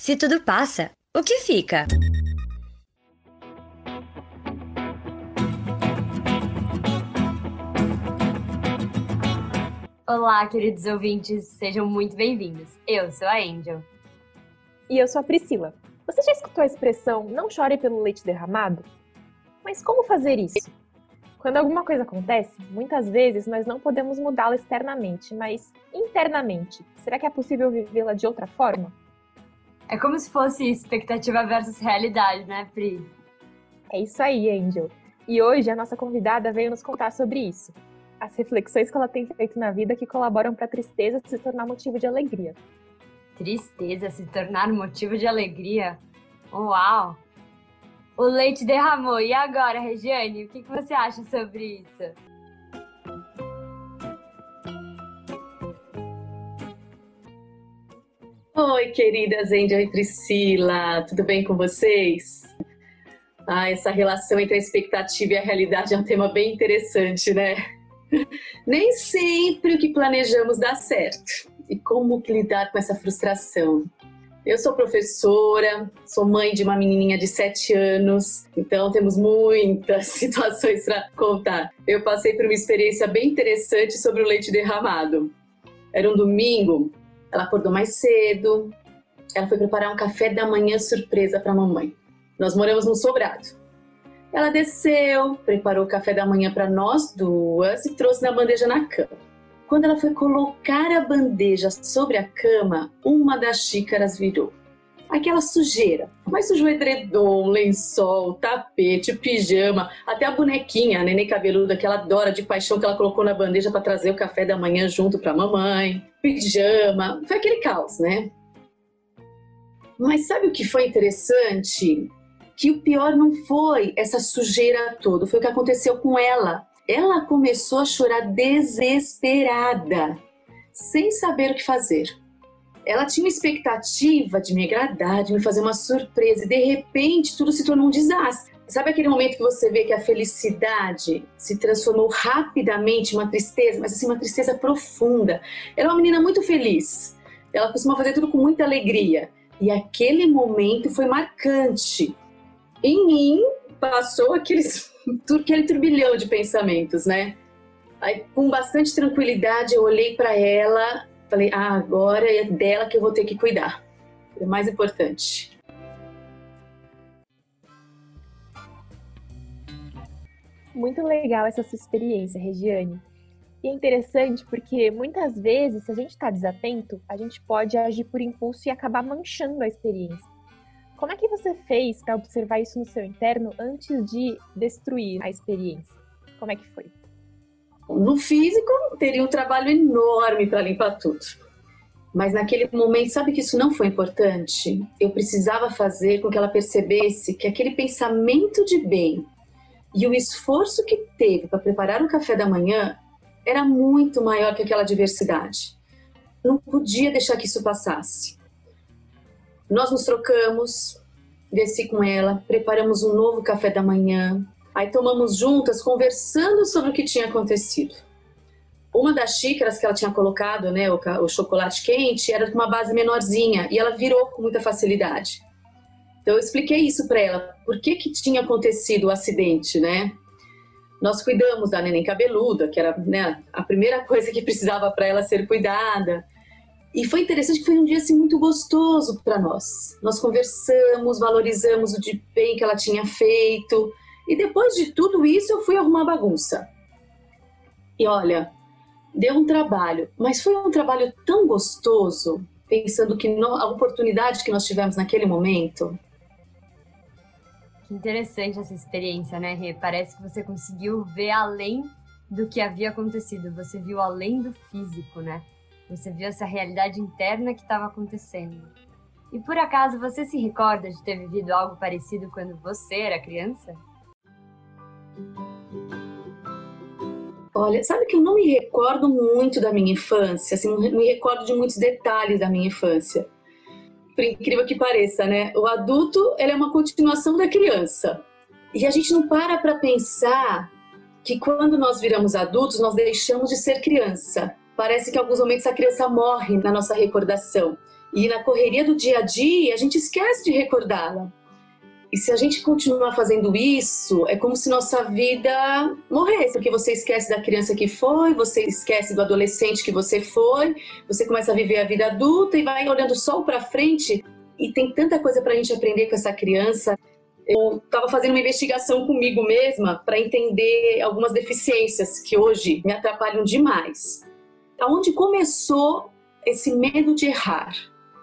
Se tudo passa, o que fica? Olá, queridos ouvintes, sejam muito bem-vindos. Eu sou a Angel. E eu sou a Priscila. Você já escutou a expressão não chore pelo leite derramado? Mas como fazer isso? Quando alguma coisa acontece, muitas vezes nós não podemos mudá-la externamente, mas internamente. Será que é possível vivê-la de outra forma? É como se fosse expectativa versus realidade, né, Pri? É isso aí, Angel. E hoje a nossa convidada veio nos contar sobre isso. As reflexões que ela tem feito na vida que colaboram para a tristeza se tornar motivo de alegria tristeza se tornar motivo de alegria? Uau! O leite derramou. E agora, Regiane, o que você acha sobre isso? Oi, queridas Angel e Priscila, tudo bem com vocês? Ah, essa relação entre a expectativa e a realidade é um tema bem interessante, né? Nem sempre o que planejamos dá certo e como lidar com essa frustração. Eu sou professora, sou mãe de uma menininha de 7 anos, então temos muitas situações para contar. Eu passei por uma experiência bem interessante sobre o leite derramado. Era um domingo, ela acordou mais cedo, ela foi preparar um café da manhã surpresa para a mamãe. Nós moramos num sobrado. Ela desceu, preparou o café da manhã para nós duas e trouxe na bandeja na cama. Quando ela foi colocar a bandeja sobre a cama, uma das xícaras virou. Aquela sujeira, mas sujou edredom, lençol, tapete, pijama, até a bonequinha, a neném cabeluda que ela adora de paixão que ela colocou na bandeja para trazer o café da manhã junto para mamãe, pijama, foi aquele caos, né? Mas sabe o que foi interessante? Que o pior não foi essa sujeira toda, foi o que aconteceu com ela ela começou a chorar desesperada, sem saber o que fazer. Ela tinha uma expectativa de me agradar, de me fazer uma surpresa, e de repente tudo se tornou um desastre. Sabe aquele momento que você vê que a felicidade se transformou rapidamente em uma tristeza, mas assim, uma tristeza profunda? Ela é uma menina muito feliz. Ela costuma fazer tudo com muita alegria. E aquele momento foi marcante. Em mim passou aqueles aquele turbilhão de pensamentos, né? Aí, com bastante tranquilidade, eu olhei para ela, falei: ah, agora é dela que eu vou ter que cuidar. É mais importante. Muito legal essa sua experiência, Regiane. E é interessante porque muitas vezes, se a gente está desatento, a gente pode agir por impulso e acabar manchando a experiência. Como é que você fez para observar isso no seu interno antes de destruir a experiência? Como é que foi? No físico, teria um trabalho enorme para limpar tudo. Mas naquele momento, sabe que isso não foi importante? Eu precisava fazer com que ela percebesse que aquele pensamento de bem e o esforço que teve para preparar o café da manhã era muito maior que aquela adversidade. Não podia deixar que isso passasse. Nós nos trocamos, desci com ela, preparamos um novo café da manhã. Aí tomamos juntas, conversando sobre o que tinha acontecido. Uma das xícaras que ela tinha colocado, né, o, o chocolate quente, era de uma base menorzinha e ela virou com muita facilidade. Então eu expliquei isso para ela, por que que tinha acontecido o acidente, né? Nós cuidamos da neném cabeluda, que era né, a primeira coisa que precisava para ela ser cuidada. E foi interessante que foi um dia assim muito gostoso para nós. Nós conversamos, valorizamos o de bem que ela tinha feito. E depois de tudo isso, eu fui arrumar bagunça. E olha, deu um trabalho, mas foi um trabalho tão gostoso, pensando que no, a oportunidade que nós tivemos naquele momento. Que interessante essa experiência, né, Rê? Parece que você conseguiu ver além do que havia acontecido. Você viu além do físico, né? Você viu essa realidade interna que estava acontecendo. E por acaso você se recorda de ter vivido algo parecido quando você era criança? Olha, sabe que eu não me recordo muito da minha infância, assim, não me recordo de muitos detalhes da minha infância. Por incrível que pareça, né? O adulto, ele é uma continuação da criança. E a gente não para para pensar que quando nós viramos adultos, nós deixamos de ser criança parece que em alguns momentos a criança morre na nossa recordação. E na correria do dia a dia, a gente esquece de recordá-la. E se a gente continuar fazendo isso, é como se nossa vida morresse, porque você esquece da criança que foi, você esquece do adolescente que você foi, você começa a viver a vida adulta e vai olhando só para frente. E tem tanta coisa para a gente aprender com essa criança. Eu estava fazendo uma investigação comigo mesma para entender algumas deficiências que hoje me atrapalham demais. Aonde começou esse medo de errar?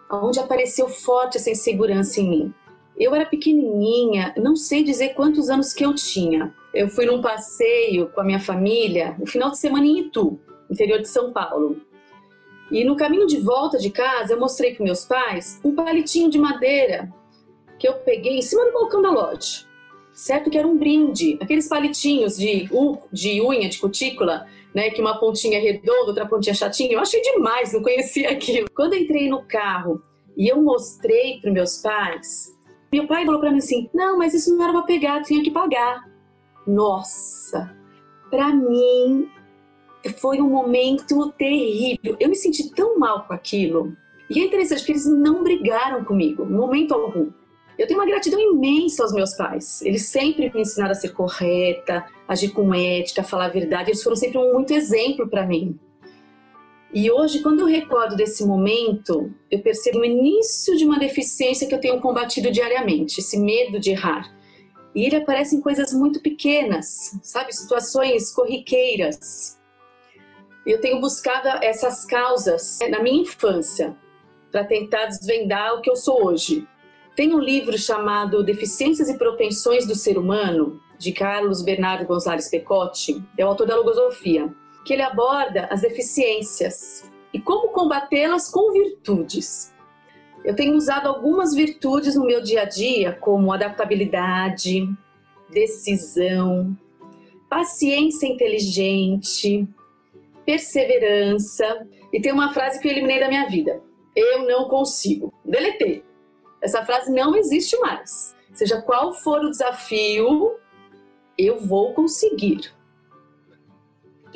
Aonde apareceu forte essa insegurança em mim? Eu era pequenininha, não sei dizer quantos anos que eu tinha. Eu fui num passeio com a minha família no final de semana em Itu, interior de São Paulo. E no caminho de volta de casa, eu mostrei para meus pais um palitinho de madeira que eu peguei em cima do balcão da loja. Certo que era um brinde, aqueles palitinhos de, de unha, de cutícula, né, que uma pontinha redonda, outra pontinha chatinha. Eu achei demais, não conhecia aquilo. Quando entrei no carro e eu mostrei para meus pais, meu pai falou para mim assim: não, mas isso não era para pegar, tinha que pagar. Nossa, para mim foi um momento terrível. Eu me senti tão mal com aquilo. E é interessante porque eles não brigaram comigo, em momento algum. Eu tenho uma gratidão imensa aos meus pais. Eles sempre me ensinaram a ser correta, agir com ética, falar a verdade. Eles foram sempre um muito exemplo para mim. E hoje, quando eu recordo desse momento, eu percebo o início de uma deficiência que eu tenho combatido diariamente, esse medo de errar. E ele aparece em coisas muito pequenas, sabe? Situações corriqueiras. Eu tenho buscado essas causas na minha infância para tentar desvendar o que eu sou hoje. Tem um livro chamado Deficiências e Propensões do Ser Humano, de Carlos Bernardo Gonzalez Pecotti, é o autor da logosofia que ele aborda as deficiências e como combatê-las com virtudes. Eu tenho usado algumas virtudes no meu dia a dia, como adaptabilidade, decisão, paciência inteligente, perseverança. E tem uma frase que eu eliminei da minha vida: Eu não consigo. Deletei. Essa frase não existe mais. Seja qual for o desafio, eu vou conseguir.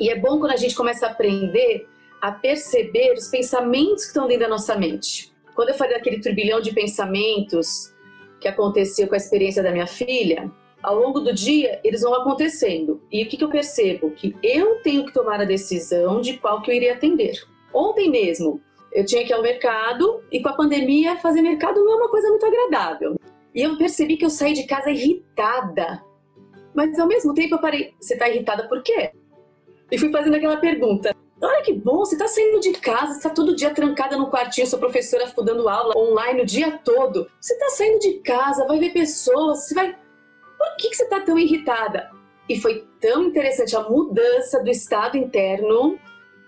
E é bom quando a gente começa a aprender a perceber os pensamentos que estão dentro da nossa mente. Quando eu falei daquele turbilhão de pensamentos que aconteceu com a experiência da minha filha, ao longo do dia eles vão acontecendo. E o que, que eu percebo? Que eu tenho que tomar a decisão de qual que eu iria atender. Ontem mesmo, eu tinha que ir ao mercado e com a pandemia fazer mercado não é uma coisa muito agradável. E eu percebi que eu saí de casa irritada. Mas ao mesmo tempo eu parei, você está irritada por quê? E fui fazendo aquela pergunta. Olha que bom, você está saindo de casa, está todo dia trancada no quartinho, sua professora ficou dando aula online o dia todo. Você está saindo de casa, vai ver pessoas, você vai. Por que, que você está tão irritada? E foi tão interessante a mudança do estado interno.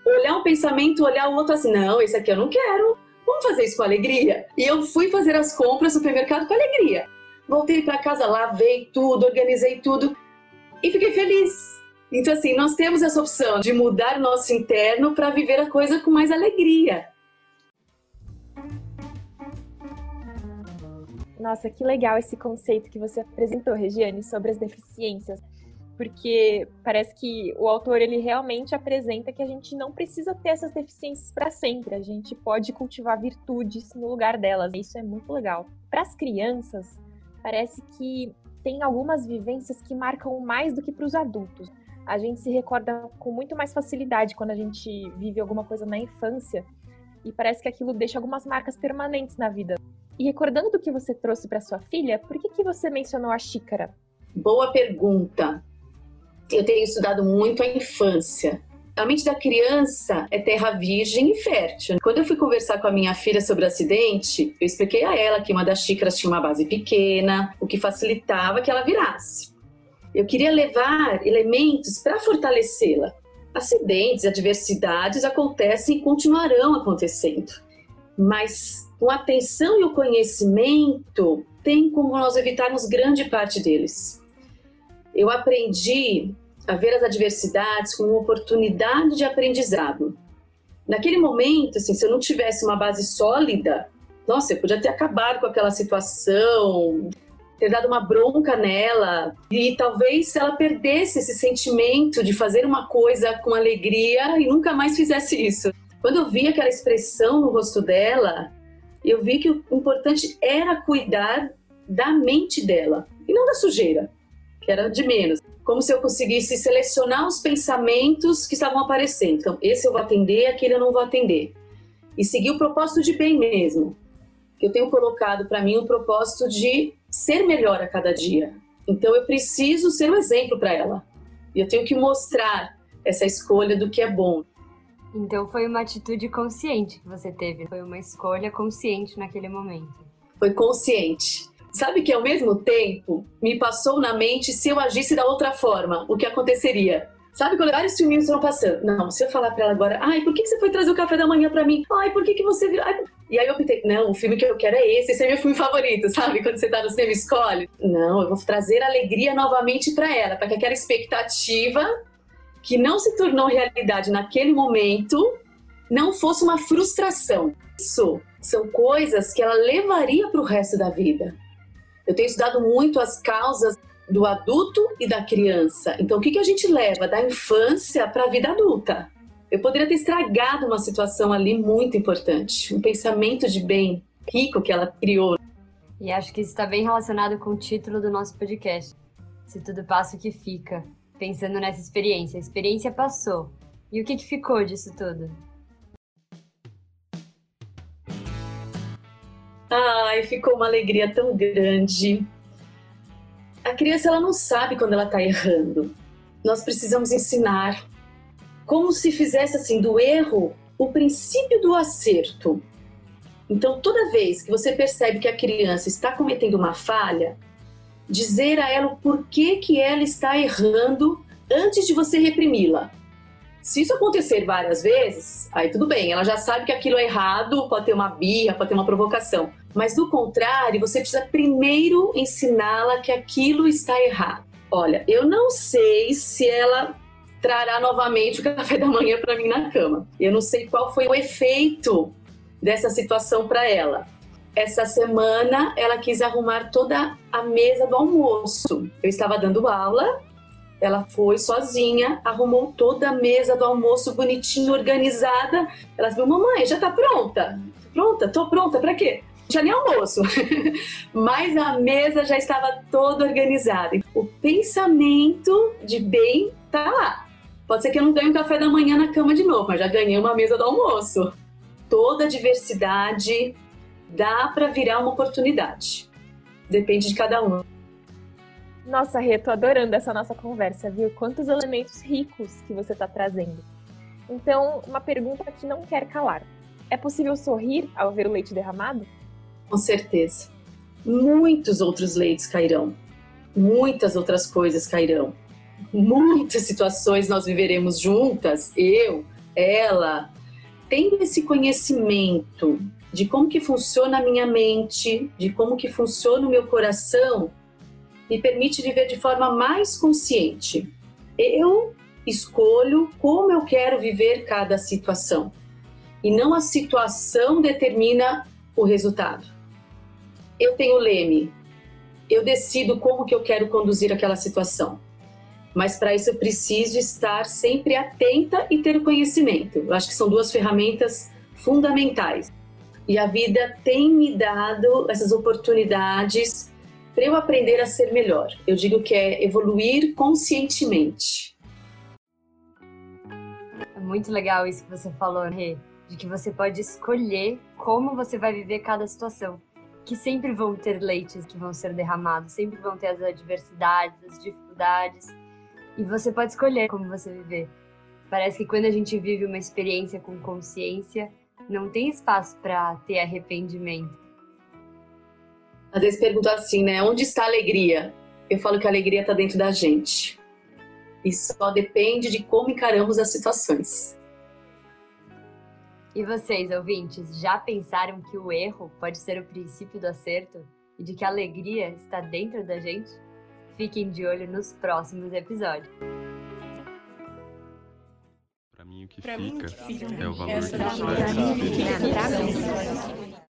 Olhar um pensamento, olhar o outro assim, não, esse aqui eu não quero. Vamos fazer isso com alegria? E eu fui fazer as compras no supermercado com alegria. Voltei para casa, lavei tudo, organizei tudo e fiquei feliz então, assim, nós temos essa opção de mudar o nosso interno para viver a coisa com mais alegria. Nossa, que legal esse conceito que você apresentou, Regiane, sobre as deficiências. Porque parece que o autor ele realmente apresenta que a gente não precisa ter essas deficiências para sempre. A gente pode cultivar virtudes no lugar delas. Isso é muito legal. Para as crianças, parece que tem algumas vivências que marcam mais do que para os adultos a gente se recorda com muito mais facilidade quando a gente vive alguma coisa na infância e parece que aquilo deixa algumas marcas permanentes na vida. E recordando do que você trouxe para sua filha, por que, que você mencionou a xícara? Boa pergunta. Eu tenho estudado muito a infância. A mente da criança é terra virgem e fértil. Quando eu fui conversar com a minha filha sobre o acidente, eu expliquei a ela que uma das xícaras tinha uma base pequena, o que facilitava que ela virasse. Eu queria levar elementos para fortalecê-la. Acidentes, adversidades acontecem e continuarão acontecendo. Mas com a atenção e o conhecimento, tem como nós evitarmos grande parte deles. Eu aprendi a ver as adversidades como uma oportunidade de aprendizado. Naquele momento, assim, se eu não tivesse uma base sólida, nossa, eu podia ter acabado com aquela situação, ter dado uma bronca nela e talvez ela perdesse esse sentimento de fazer uma coisa com alegria e nunca mais fizesse isso. Quando eu vi aquela expressão no rosto dela, eu vi que o importante era cuidar da mente dela e não da sujeira, que era de menos. Como se eu conseguisse selecionar os pensamentos que estavam aparecendo. Então, esse eu vou atender, aquele eu não vou atender. E seguir o propósito de bem mesmo. Que eu tenho colocado para mim o propósito de ser melhor a cada dia. Então, eu preciso ser um exemplo para ela. E eu tenho que mostrar essa escolha do que é bom. Então foi uma atitude consciente que você teve, foi uma escolha consciente naquele momento. Foi consciente. Sabe que ao mesmo tempo me passou na mente se eu agisse da outra forma, o que aconteceria? Sabe quando vários filminhos estão passando? Não, se eu falar pra ela agora, ai, por que você foi trazer o café da manhã pra mim? Ai, por que, que você virou? Ai... E aí eu pensei, não, o filme que eu quero é esse, esse é meu filme favorito, sabe? Quando você tá no cinema escolhe. Não, eu vou trazer alegria novamente para ela, para que aquela expectativa que não se tornou realidade naquele momento não fosse uma frustração. Isso são coisas que ela levaria para o resto da vida. Eu tenho estudado muito as causas do adulto e da criança. Então, o que, que a gente leva da infância para a vida adulta? Eu poderia ter estragado uma situação ali muito importante, um pensamento de bem rico que ela criou. E acho que isso está bem relacionado com o título do nosso podcast. Se tudo passa, o que fica? pensando nessa experiência. A experiência passou. E o que, que ficou disso tudo? Ai, ficou uma alegria tão grande. A criança ela não sabe quando ela está errando. Nós precisamos ensinar como se fizesse assim do erro o princípio do acerto. Então, toda vez que você percebe que a criança está cometendo uma falha, dizer a ela o porquê que ela está errando antes de você reprimi-la. Se isso acontecer várias vezes, aí tudo bem, ela já sabe que aquilo é errado, pode ter uma birra, pode ter uma provocação. Mas do contrário, você precisa primeiro ensiná-la que aquilo está errado. Olha, eu não sei se ela trará novamente o café da manhã para mim na cama. Eu não sei qual foi o efeito dessa situação para ela essa semana ela quis arrumar toda a mesa do almoço. Eu estava dando aula, ela foi sozinha, arrumou toda a mesa do almoço bonitinho, organizada. Ela falou: "Mamãe, já está pronta?" "Pronta? Tô pronta para quê?" Tinha nem almoço, mas a mesa já estava toda organizada. O pensamento de bem tá lá. Pode ser que eu não ganhe um café da manhã na cama de novo, mas já ganhei uma mesa do almoço. Toda a diversidade, dá para virar uma oportunidade. Depende de cada um. Nossa, Rê, tô adorando essa nossa conversa, viu? Quantos elementos ricos que você está trazendo. Então, uma pergunta que não quer calar. É possível sorrir ao ver o leite derramado? Com certeza. Muitos outros leites cairão. Muitas outras coisas cairão. Muitas situações nós viveremos juntas, eu, ela, tendo esse conhecimento de como que funciona a minha mente, de como que funciona o meu coração, me permite viver de forma mais consciente. Eu escolho como eu quero viver cada situação. E não a situação determina o resultado. Eu tenho leme. Eu decido como que eu quero conduzir aquela situação. Mas para isso eu preciso estar sempre atenta e ter conhecimento. Eu acho que são duas ferramentas fundamentais. E a vida tem me dado essas oportunidades para eu aprender a ser melhor. Eu digo que é evoluir conscientemente. É muito legal isso que você falou, Rê, de que você pode escolher como você vai viver cada situação. Que sempre vão ter leites que vão ser derramados, sempre vão ter as adversidades, as dificuldades. E você pode escolher como você viver. Parece que quando a gente vive uma experiência com consciência, não tem espaço para ter arrependimento. Às vezes pergunto assim, né? Onde está a alegria? Eu falo que a alegria está dentro da gente. E só depende de como encaramos as situações. E vocês, ouvintes, já pensaram que o erro pode ser o princípio do acerto e de que a alegria está dentro da gente? Fiquem de olho nos próximos episódios mim o que, fica, é o valor que a gente